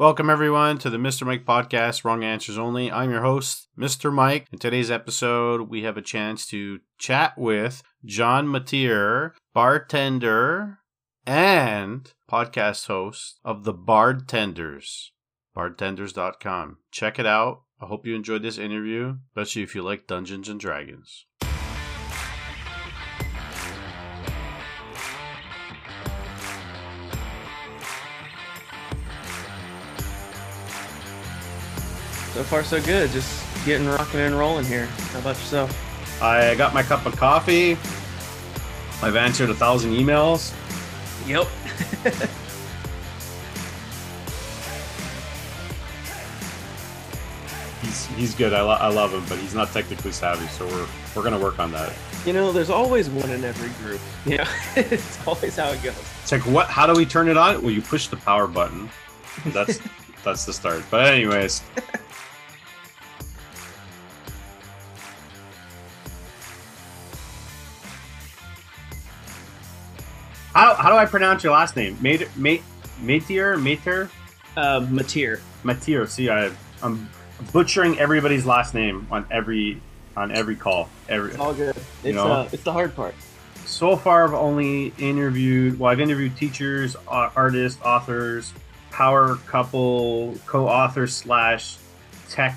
Welcome, everyone, to the Mr. Mike podcast, Wrong Answers Only. I'm your host, Mr. Mike. In today's episode, we have a chance to chat with Jon Mateer, bartender and podcast host of The Bardtenders, bardtenders.com. Check it out. I hope you enjoyed this interview, especially if you like Dungeons and Dragons. So far, so good. Just getting rocking and rolling here. How about yourself? I got my cup of coffee. I've answered a thousand emails. Yep. he's he's good. I, lo- I love him, but he's not technically savvy, so we're we're gonna work on that. You know, there's always one in every group. You know, it's always how it goes. It's like what? How do we turn it on? Well, you push the power button. That's that's the start. But anyways. How, how do I pronounce your last name? Mate, mate, Mateer, Mater, Uh. Mateer. See, I, I'm butchering everybody's last name on every on every call. Every It's all good. It's uh, it's the hard part. so far, I've only interviewed. Well, I've interviewed teachers, artists, authors, power couple, co-authors slash tech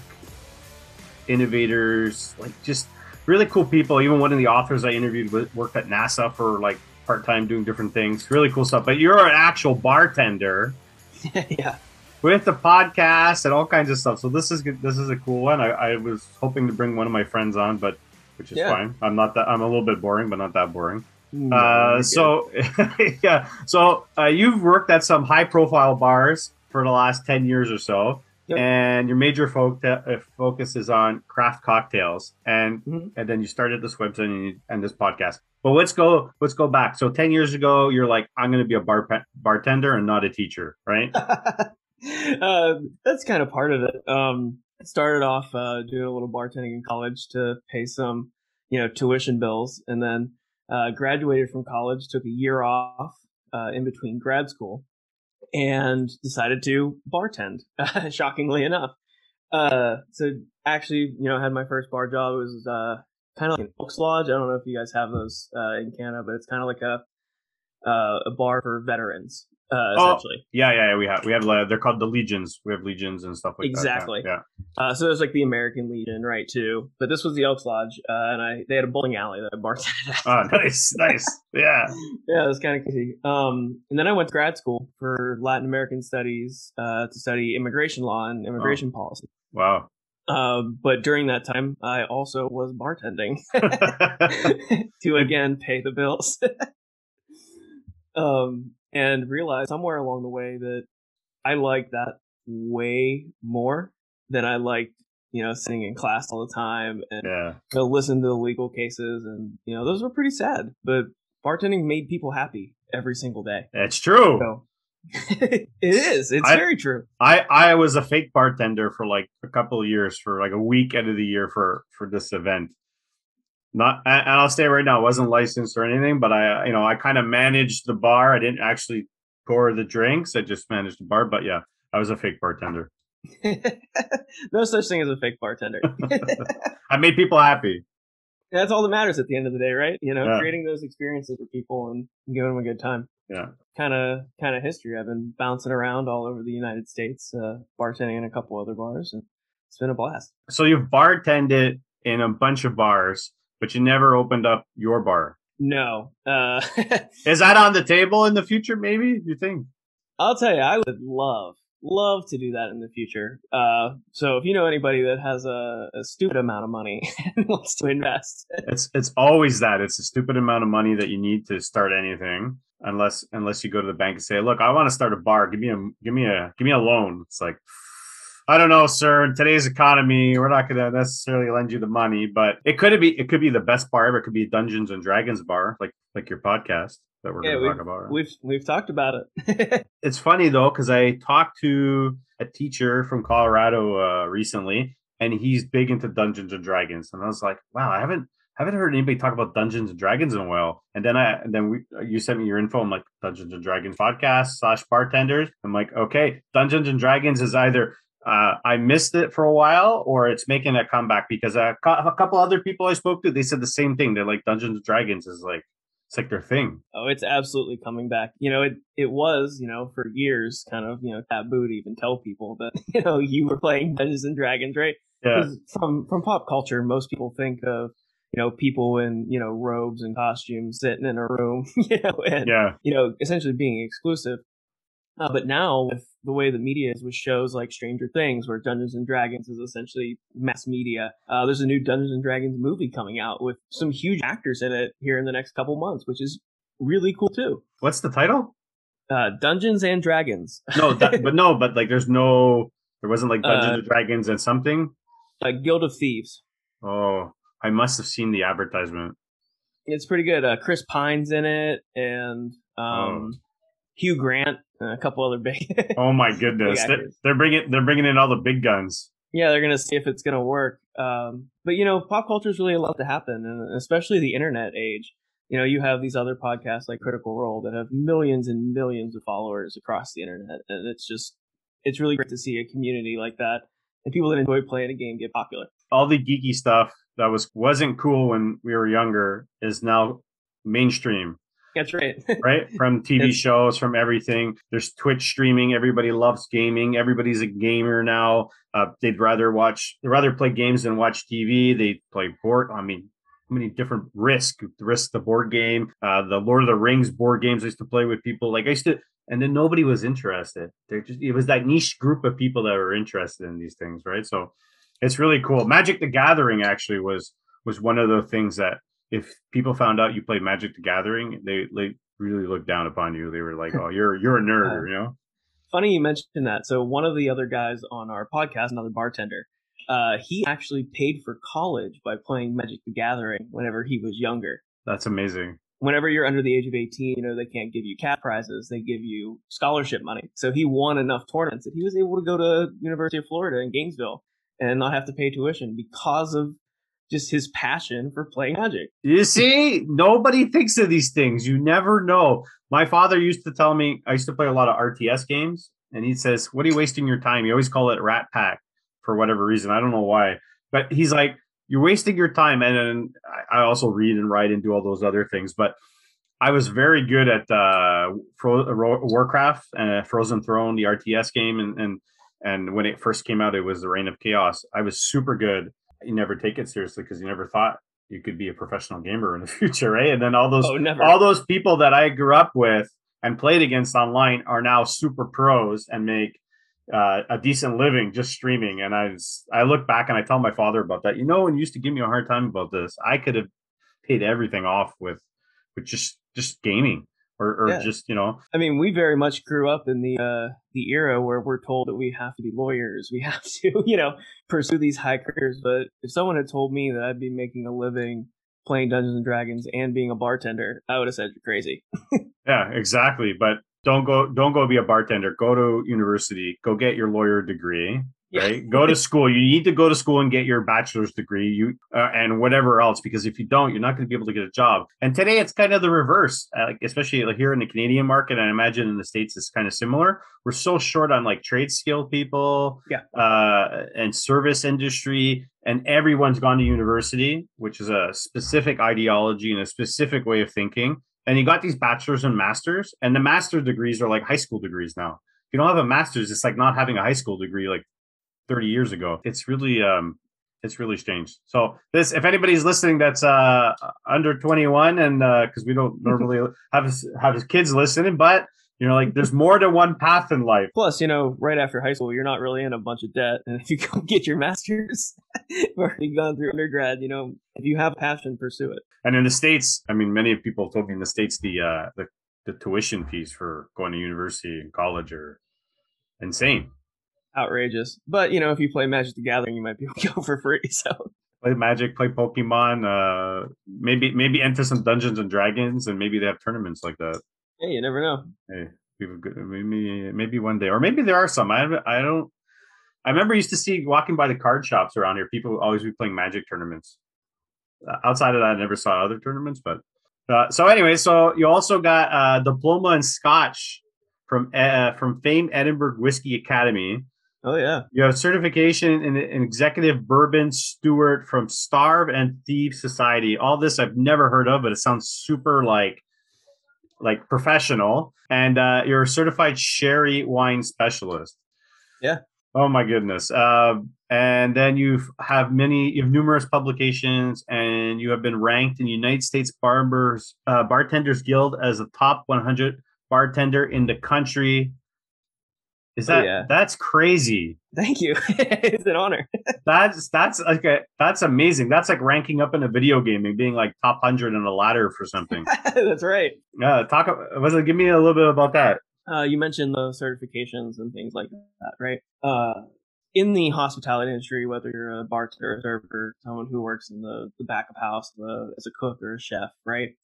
innovators, like just really cool people. Even one of the authors I interviewed with, worked at NASA for like part time doing different things. Really cool stuff. But you're an actual bartender yeah. with the podcast and all kinds of stuff. So this is good. This is a cool one. I, I was hoping to bring one of my friends on, but which is Yeah. fine. I'm not that. I'm a little bit boring, but not that boring. No, Uh, so yeah, so uh, you've worked at some high profile bars for the last ten years or so, Yep. and your major fo- uh, focus is on craft cocktails, and Mhm. and then you started this website and, you, and this podcast. But let's go let's go back. So ten years ago, you're like, I'm going to be a bar bartender and not a teacher, right? uh, that's kind of part of it. Um, I started off uh, doing a little bartending in college to pay some, you know, tuition bills, and then uh, graduated from college. Took a year off uh, in between grad school, and decided to bartend. shockingly enough, uh, so actually, you know, had my first bar job. It was uh, kind of like an Elks Lodge. I don't know if you guys have those uh, in Canada, but it's kind of like a uh, a bar for veterans, uh, Oh. Yeah, yeah, yeah. We have we have uh, they're called the legions. We have legions and stuff like Exactly. that. Exactly. Yeah. Uh, so there's like the American Legion, right? Too, but this was the Elks Lodge, uh, and I they had a bowling alley that I bartended at. Oh, nice, nice. Yeah. yeah, it was kind of crazy. Um, and then I went to grad school for Latin American studies uh, to study immigration law and immigration policy. Wow. Um, but during that time, I also was bartending to again pay the bills. um, and realized somewhere along the way that I liked that way more than I liked, you know, sitting in class all the time and yeah. you know, listen to the legal cases. And, you know, those were pretty sad, but bartending made people happy every single day. That's true. So it is. It's I- very true. I I was a fake bartender for like a couple of years for like a week out of the year for for this event. Not and I'll say right now, I wasn't licensed or anything, but I you know I kind of managed the bar. I didn't actually pour the drinks. I just managed the bar. But yeah, I was a fake bartender. no such thing as a fake bartender. I made people happy. That's all that matters at the end of the day, right? You know, Yeah. creating those experiences for people and giving them a good time. Yeah. Kind of, kind of history. I've been bouncing around all over the United States, uh, bartending in a couple other bars, and it's been a blast. So you've bartended in a bunch of bars, but you never opened up your bar. No, uh, Is that on the table in the future? Maybe you think? I'll tell you, I would love, love to do that in the future. Uh, so if you know anybody that has a, a stupid amount of money and wants to invest, It's it's always that. It's a stupid amount of money that you need to start anything, unless unless you go to the bank and say, "Look, I want to start a bar. Give me a give me a give me a loan." It's like, I don't know, sir. In today's economy, we're not going to necessarily lend you the money, but it could be it could be the best bar ever. It could be Dungeons and Dragons bar, like like your podcast that we're yeah, going to talk about. we've we've talked about it. it's funny though because I talked to a teacher from Colorado uh, recently, and he's big into Dungeons and Dragons, and I was like, wow, I haven't haven't heard anybody talk about Dungeons and Dragons in a while. And then I, and then we, you sent me your info. I'm like Dungeons and Dragons podcast slash bartenders. I'm like, okay, Dungeons and Dragons is either uh, I missed it for a while or it's making a comeback because a, a couple other people I spoke to, they said the same thing. They're like Dungeons and Dragons is like it's like their thing. Oh, it's absolutely coming back. You know, it it was, you know, for years kind of, you know, taboo to even tell people that, you know, you were playing Dungeons and Dragons, right? Yeah. From from pop culture, most people think of you know, people in, you know, robes and costumes sitting in a room, you know, and, yeah. you know, essentially being exclusive. Uh, but now with the way the media is with shows like Stranger Things, where Dungeons and Dragons is essentially mass media, uh, there's a new Dungeons and Dragons movie coming out with some huge actors in it here in the next couple months, which is really cool too. What's the title? Uh, Dungeons and Dragons. no, that, but no, but like there's no, there wasn't like Dungeons uh, and Dragons and something. Like Guild of Thieves. Oh, I must have seen the advertisement. It's pretty good. Uh, Chris Pine's in it, and um, oh. Hugh Grant, and a couple other big. oh my goodness! They're, they're, bringing they're bringing in all the big guns. Yeah, they're gonna see if it's gonna work. Um, but you know, pop culture is really allowed to happen, and especially the internet age. You know, you have these other podcasts like Critical Role that have millions and millions of followers across the internet, and it's just it's really great to see a community like that and people that enjoy playing a game get popular. All the geeky stuff that was wasn't cool when we were younger is now mainstream. That's right. right? From TV shows, from everything. There's Twitch streaming. Everybody loves gaming. Everybody's a gamer now. Uh, they'd rather watch, they'd rather play games than watch TV. They play board. I mean, how many different risk, risk the board game, uh, the Lord of the Rings board games I used to play with people. Like I used to, and then nobody was interested. There just it was that niche group of people that were interested in these things, right? So it's really cool. Magic the Gathering actually was was one of the things that if people found out you played Magic the Gathering, they they really looked down upon you. They were like, "Oh, you're you're a nerd," you know. Funny you mentioned that. So one of the other guys on our podcast, another bartender, uh, he actually paid for college by playing Magic the Gathering whenever he was younger. That's amazing whenever you're under the age of 18, you know, they can't give you cat prizes. They give you scholarship money. So he won enough tournaments that he was able to go to University of Florida in Gainesville and not have to pay tuition because of just his passion for playing magic. You see, nobody thinks of these things. You never know. My father used to tell me, I used to play a lot of RTS games, and he says, What are you wasting your time? You always call it Rat Pack for whatever reason. I don't know why. But he's like, you're wasting your time. And, and I also read and write and do all those other things. But I was very good at uh, Warcraft and uh, Frozen Throne, the RTS game, and and and when it first came out, it was the Reign of Chaos. I was super good. You never take it seriously because you never thought you could be a professional gamer in the future, right? And then all those oh, all those people that I grew up with and played against online are now super pros and make uh, a decent living just streaming. And I was, I look back and I tell my father about that. You know, when you used to give me a hard time about this, I could have paid everything off with with just just gaming or, or yeah. just you know. I mean, we very much grew up in the uh, the era where we're told that we have to be lawyers, we have to you know pursue these high careers. But if someone had told me that I'd be making a living playing Dungeons and Dragons and being a bartender, I would have said you're crazy. yeah, exactly. But don't go don't go be a bartender go to university go get your lawyer degree right? Go to school. You need to go to school and get your bachelor's degree you uh, and whatever else because if you don't you're not going to be able to get a job. And today it's kind of the reverse uh, like especially like here in the canadian market and i imagine in the states it's kind of similar. We're so short on like trade skill people yeah. uh, and service industry and everyone's gone to university which is a specific ideology and a specific way of thinking. And you got these bachelors and masters, and the master degrees are like high school degrees now. If you don't have a master's, it's like not having a high school degree like 30 years ago. It's really um it's really strange. So this if anybody's listening that's uh under 21 and uh because we don't normally have have kids listening, but you know, like there's more to one path in life. Plus, you know, right after high school, you're not really in a bunch of debt. And if you go get your master's, or you've gone through undergrad, you know, if you have passion, pursue it. And in the States, I mean, many people told me in the States, the, uh, the, the tuition fees for going to university and college are insane. Outrageous. But, you know, if you play Magic the Gathering, you might be able to go for free. So play Magic, play Pokemon, uh, maybe maybe enter some Dungeons and Dragons, and maybe they have tournaments like that. Hey, you never know. Hey, maybe maybe one day, or maybe there are some. I I don't. I remember used to see walking by the card shops around here. People always be playing Magic tournaments. outside of that, I never saw other tournaments. But uh, so anyway, so you also got uh, diploma in Scotch from uh, from famed Edinburgh Whisky Academy. Oh yeah. You have certification in, in executive bourbon steward from Stave and Thief Society. All this I've never heard of, but it sounds super like like professional. And uh, you're a certified sherry wine specialist. Yeah. Oh my goodness. Uh, and then you have many, you have numerous publications, and you have been ranked in United States Barbers uh, Bartenders Guild as the top 100 bartender in the country is Oh, yeah. that's crazy? Thank you. it's an honor. That's that's like a, that's amazing. That's like ranking up in a video game and being like top hundred on a ladder for something. That's right. Yeah, talk. Was it? Give me a little bit about that. Uh, you mentioned the certifications and things like that, right? Uh, in the hospitality industry, whether you're a bartender, a server, someone who works in the, the back of house the, as a cook or a chef, right?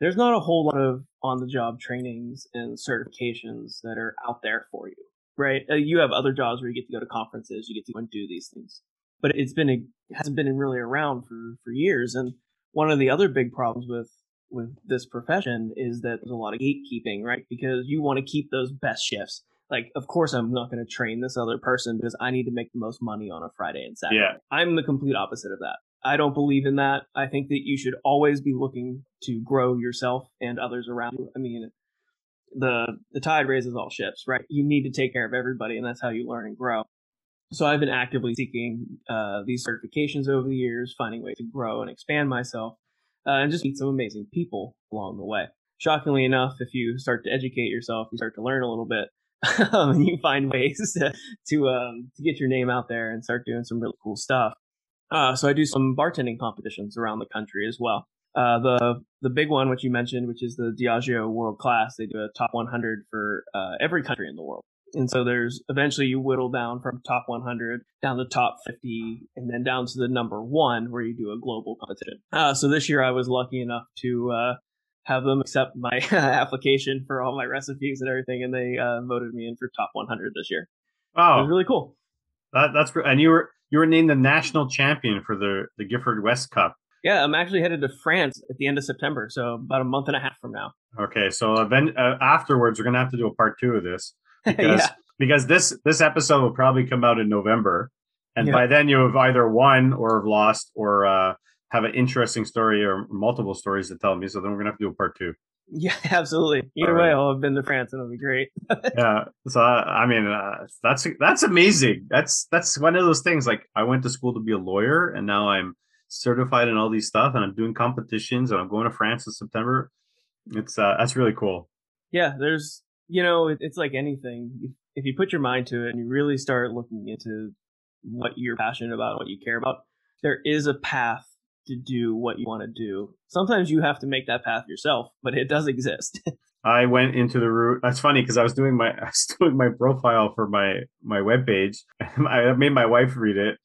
There's not a whole lot of on the job trainings and certifications that are out there for you, right? Uh, you have other jobs where you get to go to conferences, you get to go and do these things, but it's been a, it hasn't been really around for for years. And one of the other big problems with with this profession is that there's a lot of gatekeeping, right? Because you want to keep those best shifts. Like, of course, I'm not going to train this other person because I need to make the most money on a Friday and Saturday. Yeah. I'm the complete opposite of that. I don't believe in that. I think that you should always be looking to grow yourself and others around you. I mean, the the tide raises all ships, right? You need to take care of everybody, and that's how you learn and grow. So I've been actively seeking uh, these certifications over the years, finding ways to grow and expand myself, uh, and just meet some amazing people along the way. Shockingly enough, if you start to educate yourself, you start to learn a little bit, um, and you find ways to to, um, to get your name out there and start doing some really cool stuff. Uh, so I do some bartending competitions around the country as well. Uh, the the big one, which you mentioned, which is the Diageo World Class, they do a top 100 for uh, every country in the world. And so there's eventually you whittle down from top 100 down to top 50 and then down to the number one where you do a global competition. Uh, so this year I was lucky enough to uh, have them accept my application for all my recipes and everything, and they uh, voted me in for top 100 this year. It was Oh, really cool. that, that's great. And you were you were named the national champion for the the Giffard West Cup. Yeah, I'm actually headed to France at the end of September, so about a month and a half from now. Okay, so then uh, afterwards we're gonna have to do a part two of this because yeah, because this this episode will probably come out in November, and Yeah. by then you have either won or have lost or uh, have an interesting story or multiple stories to tell me. So then we're gonna have to do a part two. Yeah, absolutely. Either right. way, I'll have been to France, and it'll be great. yeah. So uh, I mean, uh, that's that's amazing. That's that's one of those things. Like I went to school to be a lawyer, and now I'm certified in all these stuff, and I'm doing competitions, and I'm going to France in September. It's uh, that's really cool. yeah, there's, you know, it, it's like anything. If, if you put your mind to it and you really start looking into what you're passionate about, what you care about, there is a path to do what you want to do. Sometimes you have to make that path yourself, but it does exist. I went into the route. That's funny because I was doing my I was doing my profile for my my webpage. I made my wife read it,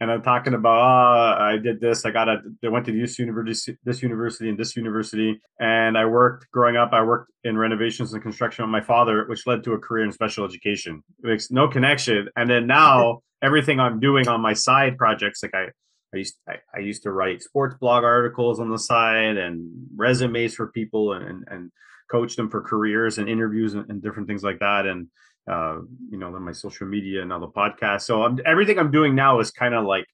and I'm talking about oh, I did this. I got a. I went to this university, this university, and this university, and I worked growing up. I worked in renovations and construction with my father, which led to a career in special education. It makes no connection. And then now everything I'm doing on my side projects, like I. I used I, I used to write sports blog articles on the side and resumes for people and, and, coach them for careers and interviews and, and different things like that. And uh, you know, then my social media and now the podcast. So I'm, everything I'm doing now is kind of like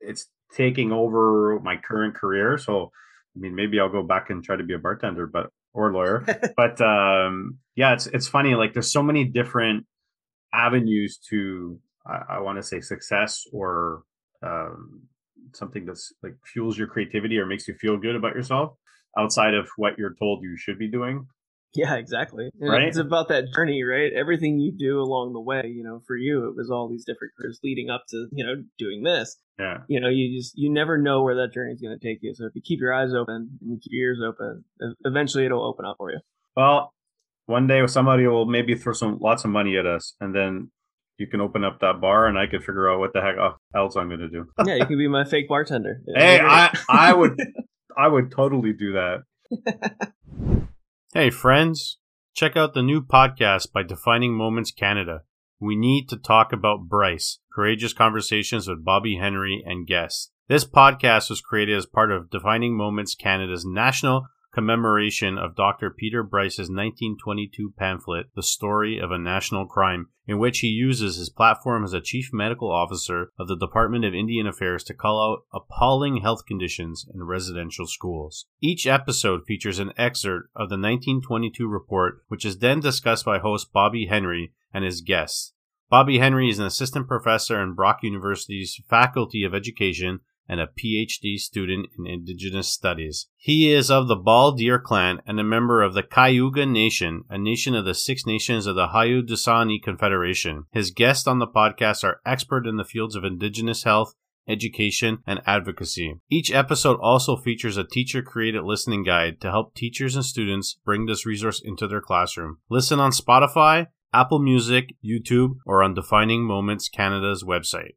it's taking over my current career. So I mean, maybe I'll go back and try to be a bartender, but or lawyer. but um, yeah, it's it's funny. Like there's so many different avenues to I, I want to say success or um, something that's like fuels your creativity or makes you feel good about yourself outside of what you're told you should be doing. yeah, exactly. And Right? It's about that journey, right? Everything you do along the way, you know, for you, it was all these different careers leading up to, you know, doing this. Yeah. you know you just you never know where that journey is going to take you so if you keep your eyes open and you keep your ears open eventually it'll open up for you Well, one day somebody will maybe throw some lots of money at us, and then you can open up that bar, and I can figure out what the heck else I'm going to do. yeah you can be my fake bartender hey. I I would I would totally do that. hey, friends, check out the new podcast by Defining Moments Canada. We need to talk about Bryce. Courageous conversations with Bobby Henry and guests. This podcast was created as part of Defining Moments Canada's national commemoration of Dr. Peter Bryce's 1922 pamphlet, The Story of a National Crime, in which he uses his platform as a chief medical officer of the Department of Indian Affairs to call out appalling health conditions in residential schools. Each episode features an excerpt of the 1922 report, which is then discussed by host Bobby Henry and his guests. Bobby Henry is an assistant professor in Brock University's Faculty of Education and a PhD student in Indigenous Studies. He is of the Ball Deer clan and a member of the Cayuga Nation, a nation of the Six Nations of the Haudenosaunee Confederation. His guests on the podcast are expert in the fields of Indigenous health, education, and advocacy. Each episode also features a teacher created listening guide to help teachers and students bring this resource into their classroom. Listen on Spotify, Apple Music, YouTube, or on Defining Moments Canada's website.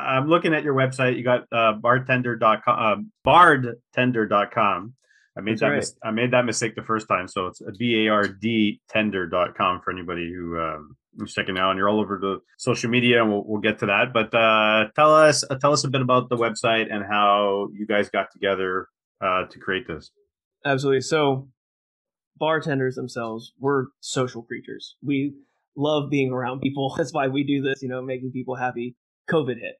I'm looking at your website. You got uh, bartender.com, uh, bardtender.com. I made That's that right. mis- I made that mistake the first time, so it's b a r d tender.com for anybody who um, is checking out. And you're all over the social media, and we'll, we'll get to that. But uh, tell us uh, tell us a bit about the website and how you guys got together uh, to create this. Absolutely. So, bartenders themselves, we're social creatures. We love being around people. That's why we do this. You know, making people happy. COVID hit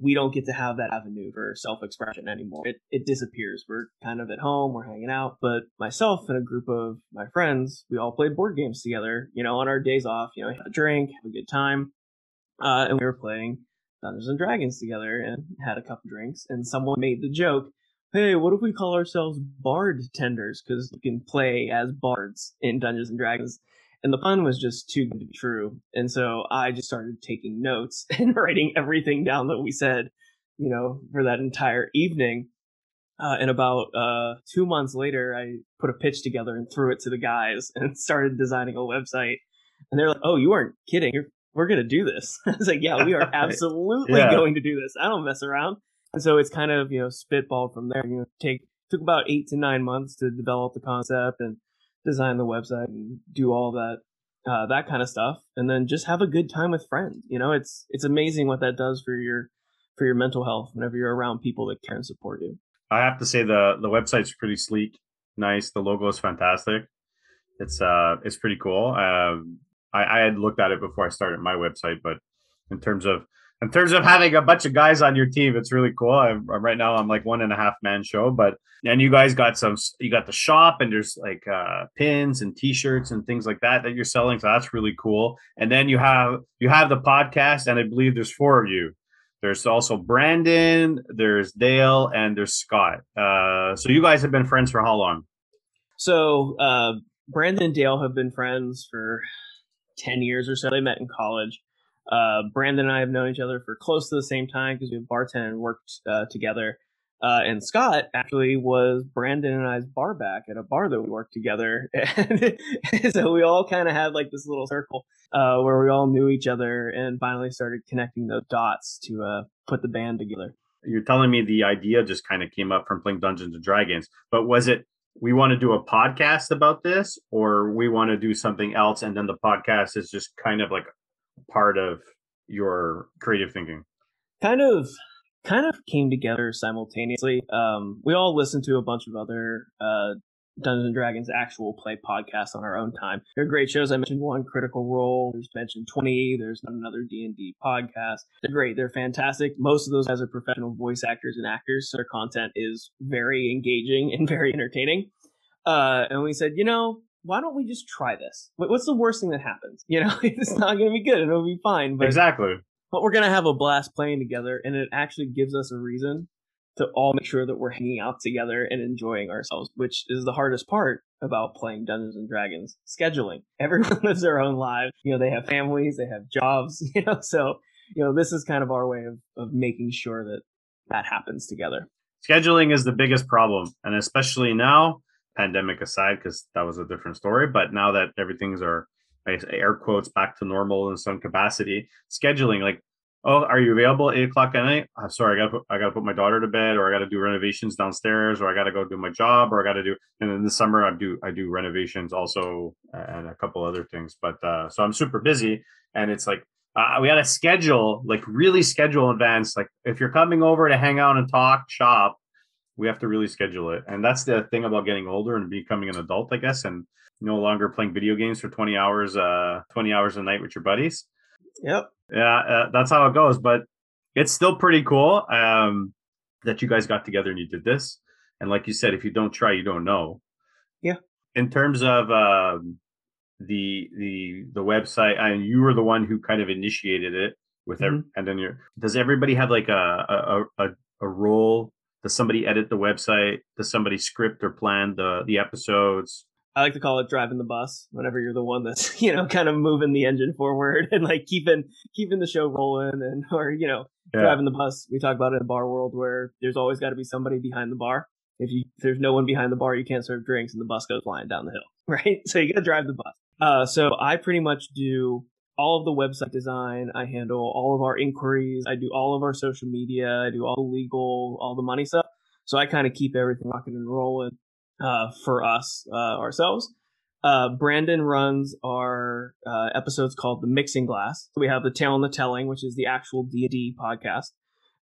we don't get to have that avenue for self-expression anymore. It, it disappears. We're kind of at home, we're hanging out. But myself and a group of my friends, we all played board games together, you know, on our days off, you know, have a drink, have a good time. Uh, and we were playing Dungeons and Dragons together and had a couple drinks. And someone made the joke, hey, what if we call ourselves bard tenders? Because you can play as bards in Dungeons and Dragons and the pun was just too good to be true. And so I just started taking notes and writing everything down that we said, you know, for that entire evening. Uh, and about uh, two months later, I put a pitch together and threw it to the guys and started designing a website. And they're like, "Oh, you aren't kidding! You're, we're gonna do this." I was like, "Yeah, we are absolutely yeah. going to do this. I don't mess around." And so it's kind of you know spitballed from there. You know, take took about eight to nine months to develop the concept and design the website and do all that uh, that kind of stuff and then just have a good time with friends you know? It's it's amazing what that does for your for your mental health whenever you're around people that care and support you. I have to say the the website's pretty sleek nice the logo is fantastic. It's uh it's pretty cool. Um i i had looked at it before i started my website but in terms of in terms of having a bunch of guys on your team, it's really cool. I'm, right now I'm like one and a half man show, but and you guys got some. You got the shop, and there's like uh, pins and T-shirts and things like that that you're selling. So that's really cool. And then you have you have the podcast, and I believe there's four of you. There's also Brandon, there's Dale, and there's Scott. Uh, so you guys have been friends for how long? So uh, Brandon and Dale have been friends for ten years or so. They met in college. Uh, Brandon and I have known each other for close to the same time because we have bartended and worked uh, together. Uh, and Scott actually was Brandon and I's bar back at a bar that we worked together. And so we all kind of had like this little circle uh, where we all knew each other and finally started connecting those dots to uh, put the band together. You're telling me the idea just kind of came up from playing Dungeons and Dragons, but was it we want to do a podcast about this or we want to do something else and then the podcast is just kind of like part of your creative thinking? Kind of kind of came together simultaneously. Um, we all listened to a bunch of other uh, Dungeons and Dragons actual play podcasts on our own time. They're great shows. I mentioned one, Critical Role. There's Dimension Twenty. There's another D and D podcast. They're great. They're fantastic. Most of those guys are professional voice actors and actors, so their content is very engaging and very entertaining. Uh, and we said, you know, why don't we just try this? What's the worst thing that happens? You know, it's not going to be good. It'll be fine. But, exactly. But we're going to have a blast playing together, and it actually gives us a reason to all make sure that we're hanging out together and enjoying ourselves, which is the hardest part about playing Dungeons and Dragons. Scheduling. Everyone lives their own lives. You know, they have families, they have jobs, you know, so, you know, this is kind of our way of, of making sure that that happens together. Scheduling is the biggest problem. And especially now, pandemic aside, because that was a different story. But now that everything's are air quotes back to normal in some capacity, scheduling like, oh, are you available eight o'clock at night? I'm sorry, I put I gotta put my daughter to bed, or I gotta do renovations downstairs, or I gotta go do my job, or I gotta do. And in the summer, I do I do renovations also and a couple other things. But uh, so I'm super busy, and it's like uh, we got to schedule, like really schedule advance. Like if you're coming over to hang out and talk shop, we have to really schedule it. And that's the thing about getting older and becoming an adult, I guess, and no longer playing video games for 20 hours, uh, 20 hours a night with your buddies. Yep. Yeah, uh, that's how it goes. But it's still pretty cool um, that you guys got together and you did this. And like you said, if you don't try, you don't know. Yeah. In terms of um, the the the website, and you were the one who kind of initiated it with mm-hmm. every, and then you does everybody have like a a, a a role? Does somebody edit the website? Does somebody script or plan the the episodes? I like to call it driving the bus whenever you're the one that's, you know, kind of moving the engine forward and like keeping keeping the show rolling and or, you know, yeah. driving the bus. We talk about it in the bar world where there's always got to be somebody behind the bar. If you if there's no one behind the bar, you can't serve drinks and the bus goes flying down the hill, right? So you got to drive the bus. Uh, so I pretty much do all of the website design. I handle all of our inquiries. I do all of our social media. I do all the legal, all the money stuff. So I kind of keep everything rocking and rolling uh, for us uh, ourselves. Uh, Brandon runs our uh, episodes called the Mixing Glass. We have the Tale and the Telling, which is the actual D and D podcast,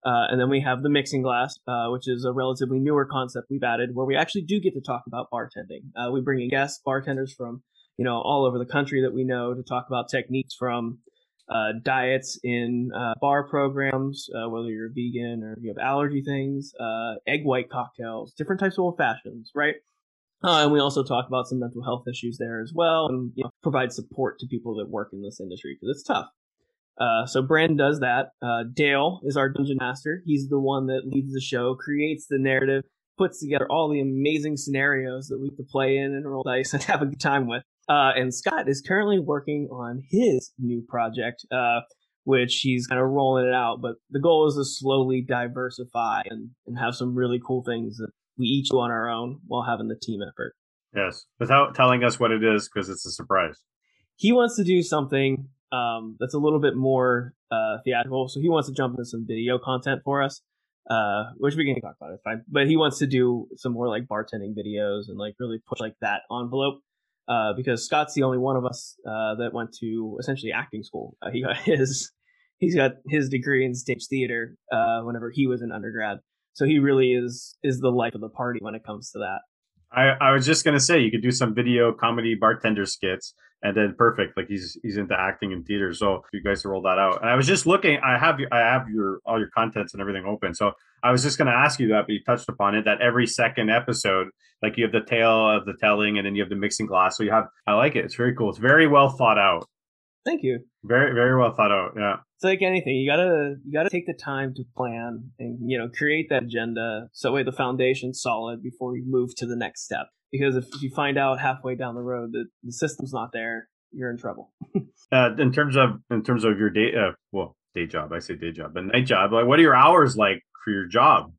uh, and then we have the Mixing Glass, uh, which is a relatively newer concept we've added, where we actually do get to talk about bartending. we bring in guests, bartenders from you know all over the country that we know to talk about techniques from uh, diets in uh, bar programs, uh, whether you're vegan or you have allergy things, egg white cocktails, different types of old fashions, right? Uh, and we also talk about some mental health issues there as well, and you know, provide support to people that work in this industry because it's tough. Uh, so Brandon does that. Uh, Dale is our dungeon master. He's the one that leads the show, creates the narrative, puts together all the amazing scenarios that we could play in and roll dice and have a good time with. Uh, and Scott is currently working on his new project, uh, which he's kind of rolling it out. But the goal is to slowly diversify and, and have some really cool things that we each do on our own while having the team effort. Yes, without telling us what it is because it's a surprise. He wants to do something um, that's a little bit more uh, theatrical. So he wants to jump into some video content for us, uh, which we can talk about. It's fine, but he wants to do some more like bartending videos and like really push like that envelope. Uh, because Scott's the only one of us uh, that went to essentially acting school. Uh, he got his he's got his degree in stage theater uh, whenever he was an undergrad. So he really is is the life of the party when it comes to that. I, I was just gonna say you could do some video comedy bartender skits and then perfect. Like he's he's into acting and theater. So you guys roll that out. And I was just looking, I have I have your all your contents and everything open. So I was just gonna ask you that, but you touched upon it, that every second episode, like you have the tale of the telling and then you have the mixing glass. So you have I like it. It's very cool. It's very well thought out. Thank you. Very, very well thought out. Yeah. It's like anything. You gotta you gotta take the time to plan and you know create that agenda so that way the foundation's solid before you move to the next step. Because if you find out halfway down the road that the system's not there, you're in trouble. uh, in terms of in terms of your day, uh, well, day job. I say day job, but night job. Like, what are your hours like for your job?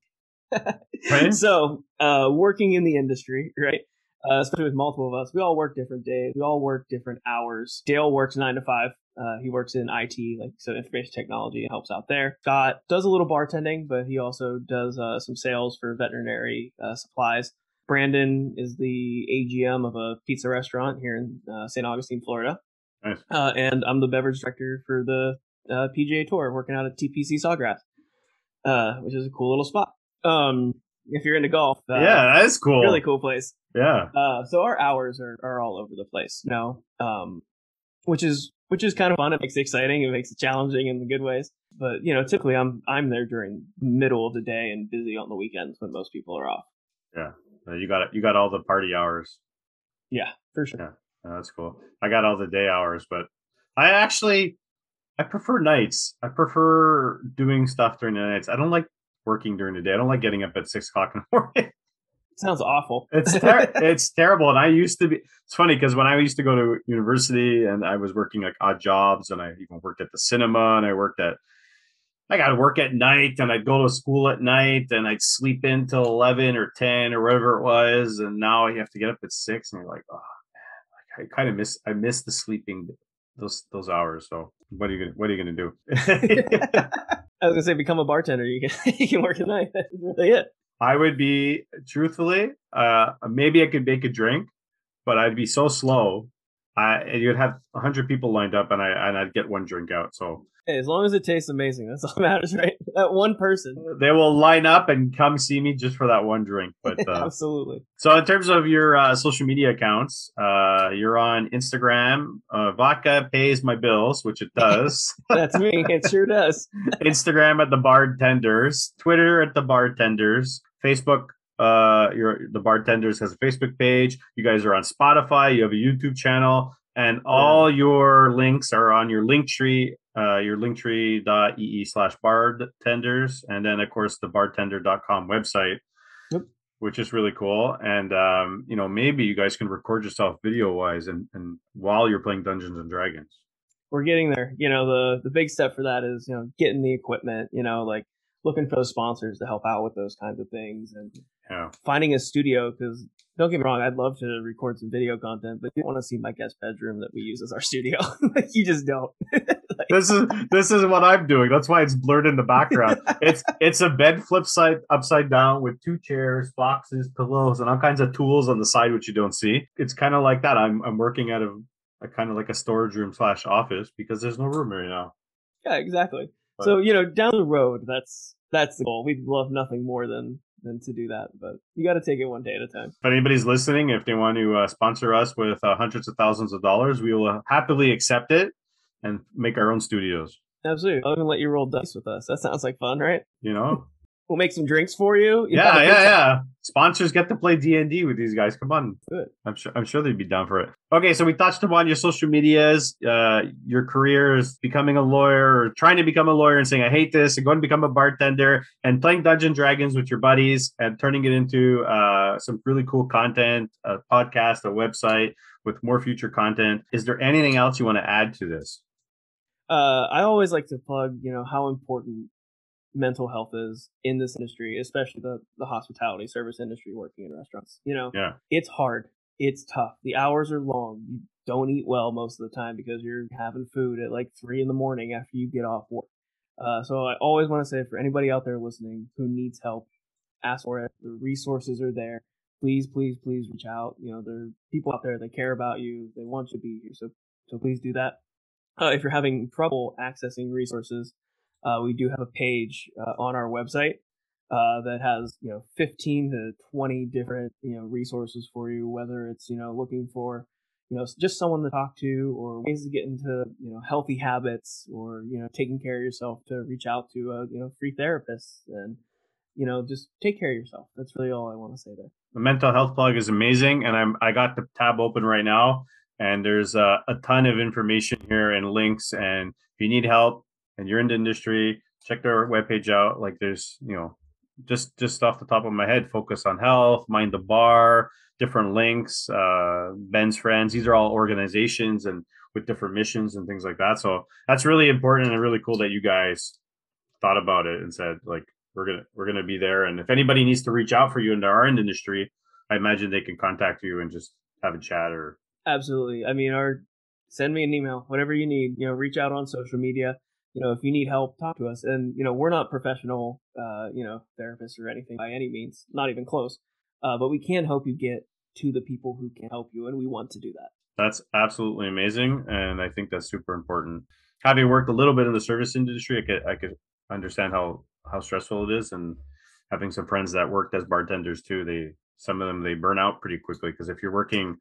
right? So, uh, working in the industry, right? Uh, especially with multiple of us. We all work different days. We all work different hours. Dale works nine to five. Uh, he works in IT, like so information technology, and helps out there. Scott does a little bartending, but he also does uh, some sales for veterinary uh, supplies. Brandon is the AGM of a pizza restaurant here in uh, St. Augustine, Florida. Nice. Uh, and I'm the beverage director for the PGA Tour, working out at TPC Sawgrass, which is a cool little spot. Um, if you're into golf. Uh, yeah, that is cool. Really cool place. Yeah. Uh, so our hours are, are all over the place, you know, um, which is which is kind of fun. It makes it exciting. It makes it challenging in the good ways. But you know, typically I'm I'm there during middle of the day and busy on the weekends when most people are off. Yeah, you got you got all the party hours. Yeah, for sure. Yeah, that's cool. I got all the day hours, but I actually I prefer nights. I prefer doing stuff during the nights. I don't like working during the day. I don't like getting up at six o'clock in the morning. Sounds awful. it's ter- it's terrible. And I used to be. It's funny because when I used to go to university and I was working like odd jobs, and I even worked at the cinema, and I worked at. I got to work at night, and I'd go to school at night, and I'd sleep in till eleven or ten or whatever it was, and now you have to get up at six, and you're like, oh man, like I kind of miss. I miss the sleeping those those hours. So what are you gonna what are you gonna do? I was gonna say become a bartender. You can you can work at night. That's really it. I would be truthfully, uh, maybe I could make a drink, but I'd be so slow I and you'd have hundred people lined up, and I and I'd get one drink out. So Hey, as long as it tastes amazing, that's all that matters, right? That one person. they will line up and come see me just for that one drink. But uh, Absolutely. so in terms of your uh, social media accounts, uh, you're on Instagram. Uh, Vodka pays my bills, which it does. That's me. It sure does. Instagram at the bardtenders, Twitter at the bardtenders, Facebook. Uh, your the bardtenders has a Facebook page. You guys are on Spotify. You have a YouTube channel, and all your links are on your link tree. Uh, your linktree.ee slash bardtenders, and then of course the bardtender.com website, Yep. which is really cool. And um, you know maybe you guys can record yourself video wise, and and while you're playing Dungeons and Dragons. We're getting there. You know, the the big step for that is you know getting the equipment. You know, like looking for those sponsors to help out with those kinds of things and Yeah. finding a studio because don't get me wrong, I'd love to record some video content, but you don't want to see my guest bedroom that we use as our studio. like you just don't. this is this is what I'm doing. That's why it's blurred in the background. it's it's a bed flip side upside down with two chairs, boxes, pillows, and all kinds of tools on the side which you don't see. It's kind of like that. I'm I'm working out of a kind of like a storage room slash office because there's no room right now. yeah, exactly. But- So you know, down the road, that's that's the goal. We'd love nothing more than than to do that, but you got to take it one day at a time. If anybody's listening, if they want to uh, sponsor us with uh, hundreds of thousands of dollars, we will uh, happily accept it and make our own studios. Absolutely, I'll even let you roll dice with us. That sounds like fun, right? You know? We'll make some drinks for you. You yeah, yeah, yeah. Sponsors get to play D and D with these guys. Come on, Good. I'm sure. I'm sure they'd be down for it. Okay, so we touched upon your social medias, uh, your career is becoming a lawyer or trying to become a lawyer and saying I hate this and going to become a bartender and playing Dungeon Dragons with your buddies and turning it into uh, some really cool content, a podcast, a website with more future content. Is there anything else you want to add to this? uh, I always like to plug, you know, how important mental health is in this industry, especially the the hospitality service industry, working in restaurants. You know, Yeah. it's hard, it's tough. The hours are long. You don't eat well most of the time because you're having food at like three in the morning after you get off work. Uh, so I always want to say for anybody out there listening who needs help, ask for it. The resources are there. Please, please, please reach out. You know, there are people out there that care about you. They want you to be here. So, so please do that. Uh, if you're having trouble accessing resources, uh, we do have a page uh, on our website uh, that has you know 15 to 20 different you know resources for you. Whether it's you know looking for you know just someone to talk to, or ways to get into you know healthy habits, or you know taking care of yourself, to reach out to a you know free therapist, and you know just take care of yourself. That's really all I want to say there. The mental health plug is amazing, and I'm I got the tab open right now, and there's uh, a ton of information here and links. And if you need help and you're in the industry, check their webpage out. Like there's you know just just off the top of my head, focus on health, mind the bar, different links, uh, Ben's friends. These are all organizations and with different missions and things like that. So that's really important and really cool that you guys thought about it and said like we're gonna we're gonna be there. And if anybody needs to reach out for you in our industry, I imagine they can contact you and just have a chat or Absolutely. I mean, or send me an email, whatever you need. You know, reach out on social media. You know, if you need help, talk to us. And you know, we're not professional, uh, you know, therapists or anything by any means, not even close. Uh, but we can help you get to the people who can help you, and we want to do that. that's absolutely amazing. And I think that's super important. Having worked a little bit in the service industry, I could I could understand how how stressful it is and having some friends that worked as bartenders too, they some of them they burn out pretty quickly because if you're working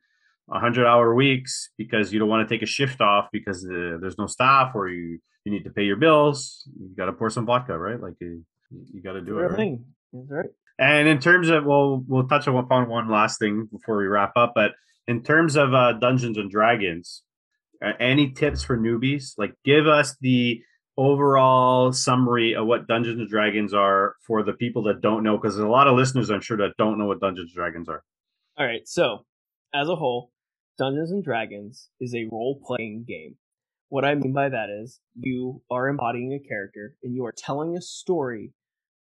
100 hour weeks because you don't want to take a shift off because uh, there's no staff or you you need to pay your bills you got to pour some vodka right like you, you got to do it right? That's right. and in terms of well we'll touch upon one last thing before we wrap up but in terms of uh, dungeons and dragons uh, any tips for newbies like give us the overall summary of what dungeons and dragons are for the people that don't know because there's a lot of listeners i'm sure that don't know what dungeons and dragons are All right. So, as a whole, Dungeons and Dragons is a role playing game. What I mean by that is you are embodying a character and you are telling a story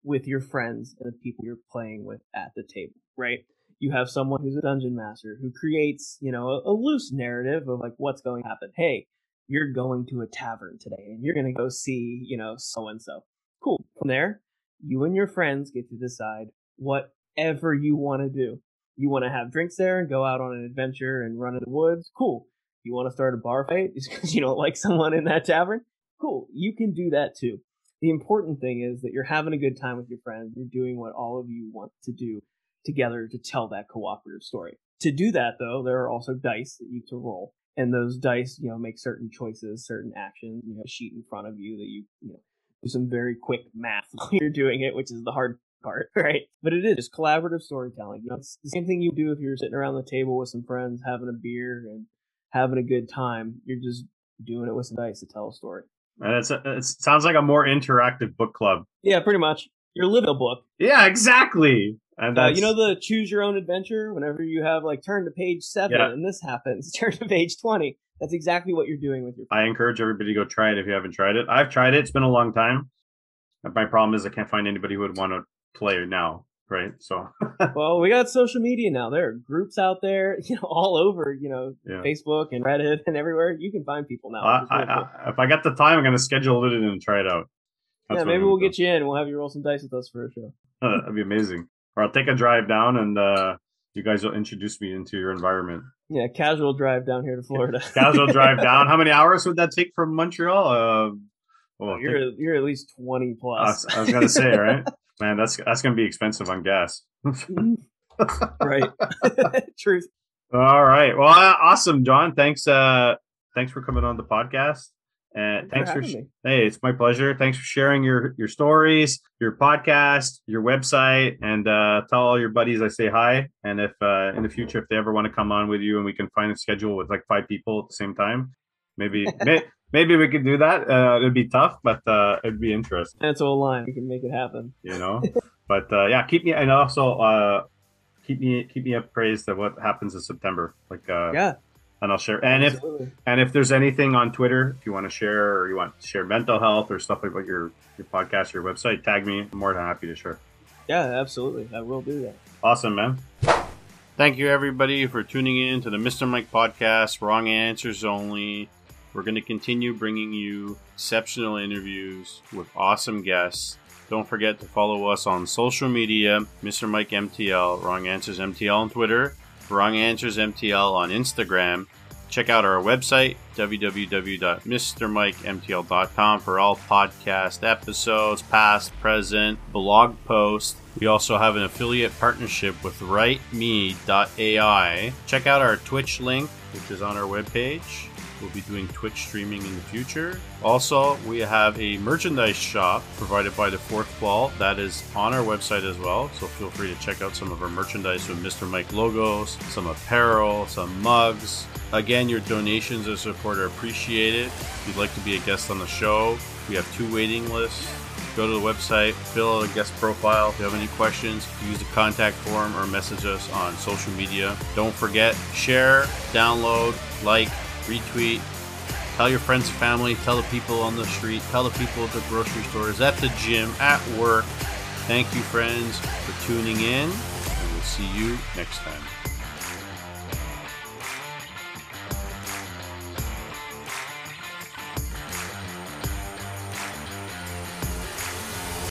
with your friends and the people you're playing with at the table, right? You have someone who's a dungeon master who creates, you know, a, a loose narrative of like what's going to happen. Hey, you're going to a tavern today and you're going to go see, you know, so and so. Cool. From there, you and your friends get to decide whatever you want to do. You want to have drinks there and go out on an adventure and run in the woods? Cool. You want to start a bar fight because you don't like someone in that tavern? Cool, you can do that too. The important thing is that you're having a good time with your friends. You're doing what all of you want to do together to tell that cooperative story. To do that, though, there are also dice that you to roll, and those dice, you know, make certain choices, certain actions. You have a sheet in front of you that you, you know, do some very quick math while you're doing it, which is the hard part, right? But it is just collaborative storytelling. You know, it's the same thing you do if you're sitting around the table with some friends, having a beer and having a good time. You're just doing it with some dice to tell a story. And it's it sounds like a more interactive book club. Yeah, pretty much. You're living a book. Yeah, exactly. And Uh, you know the choose your own adventure. Whenever you have like turn to page seven Yeah. and this happens, turn to page twenty. That's exactly what you're doing with your. I encourage everybody to go try it if you haven't tried it. I've tried it. It's been a long time. My problem is I can't find anybody who would want to play it now, right? So Well, we got social media now. There are groups out there, you know, all over, you know, yeah. Facebook and Reddit and everywhere. You can find people now. I, I. I, if I got the time, I'm going to schedule it in and try it out. yeah, maybe we'll get you in. We'll have you roll some dice with us for a show. That'd be amazing. Or I'll take a drive down and uh, you guys will introduce me into your environment. Yeah, casual drive down here to Florida. Casual drive down. How many hours would that take from Montreal? Uh, well, you're you're at least twenty I plus. was, I was gonna say, right? Man, that's that's gonna be expensive on gas. right. Truth. All right. Well, uh, awesome, Jon. Thanks. Uh, thanks for coming on the podcast. And thanks for, having sh- me. hey, it's my pleasure. Thanks for sharing your your stories, your podcast, your website, and uh, tell all your buddies I say hi. And if uh, in the future, if they ever want to come on with you, and we can find a schedule with like five people at the same time, maybe may, maybe we could do that. Uh, it'd be tough, but uh, it'd be interesting. That's all line. We can make it happen. you know. but uh, yeah, keep me and also uh, keep me keep me appraised of what happens in September. Like uh, Yeah. and I'll share. And if absolutely. and if there's anything on Twitter, if you want to share or you want to share mental health or stuff like about your your podcast or your website, tag me. I'm more than happy to share. Yeah, absolutely. I will do that. Awesome, man. Thank you, everybody, for tuning in to the Mr. Mike podcast, Wrong Answers Only. We're going to continue bringing you exceptional interviews with awesome guests. Don't forget to follow us on social media, Mr. Mike MTL, Wrong Answers MTL on Twitter, Wrong Answers MTL on Instagram. Check out our website, www.mrmikemtl.com, for all podcast episodes, past, present, blog posts. We also have an affiliate partnership with WriteMe.ai. Check out our Twitch link, which is on our webpage. We'll be doing Twitch streaming in the future. Also, we have a merchandise shop provided by the Fourth Wall that is on our website as well. So feel free to check out some of our merchandise with Mr. Mike logos, some apparel, some mugs. Again, your donations and support are appreciated. If you'd like to be a guest on the show, we have two waiting lists. Go to the website, fill out a guest profile. If you have any questions, use the contact form or message us on social media. Don't forget, share, download, like, retweet. Tell your friends, family, tell the people on the street, tell the people at the grocery stores, at the gym, at work. Thank you, friends, for tuning in, and we'll see you next time.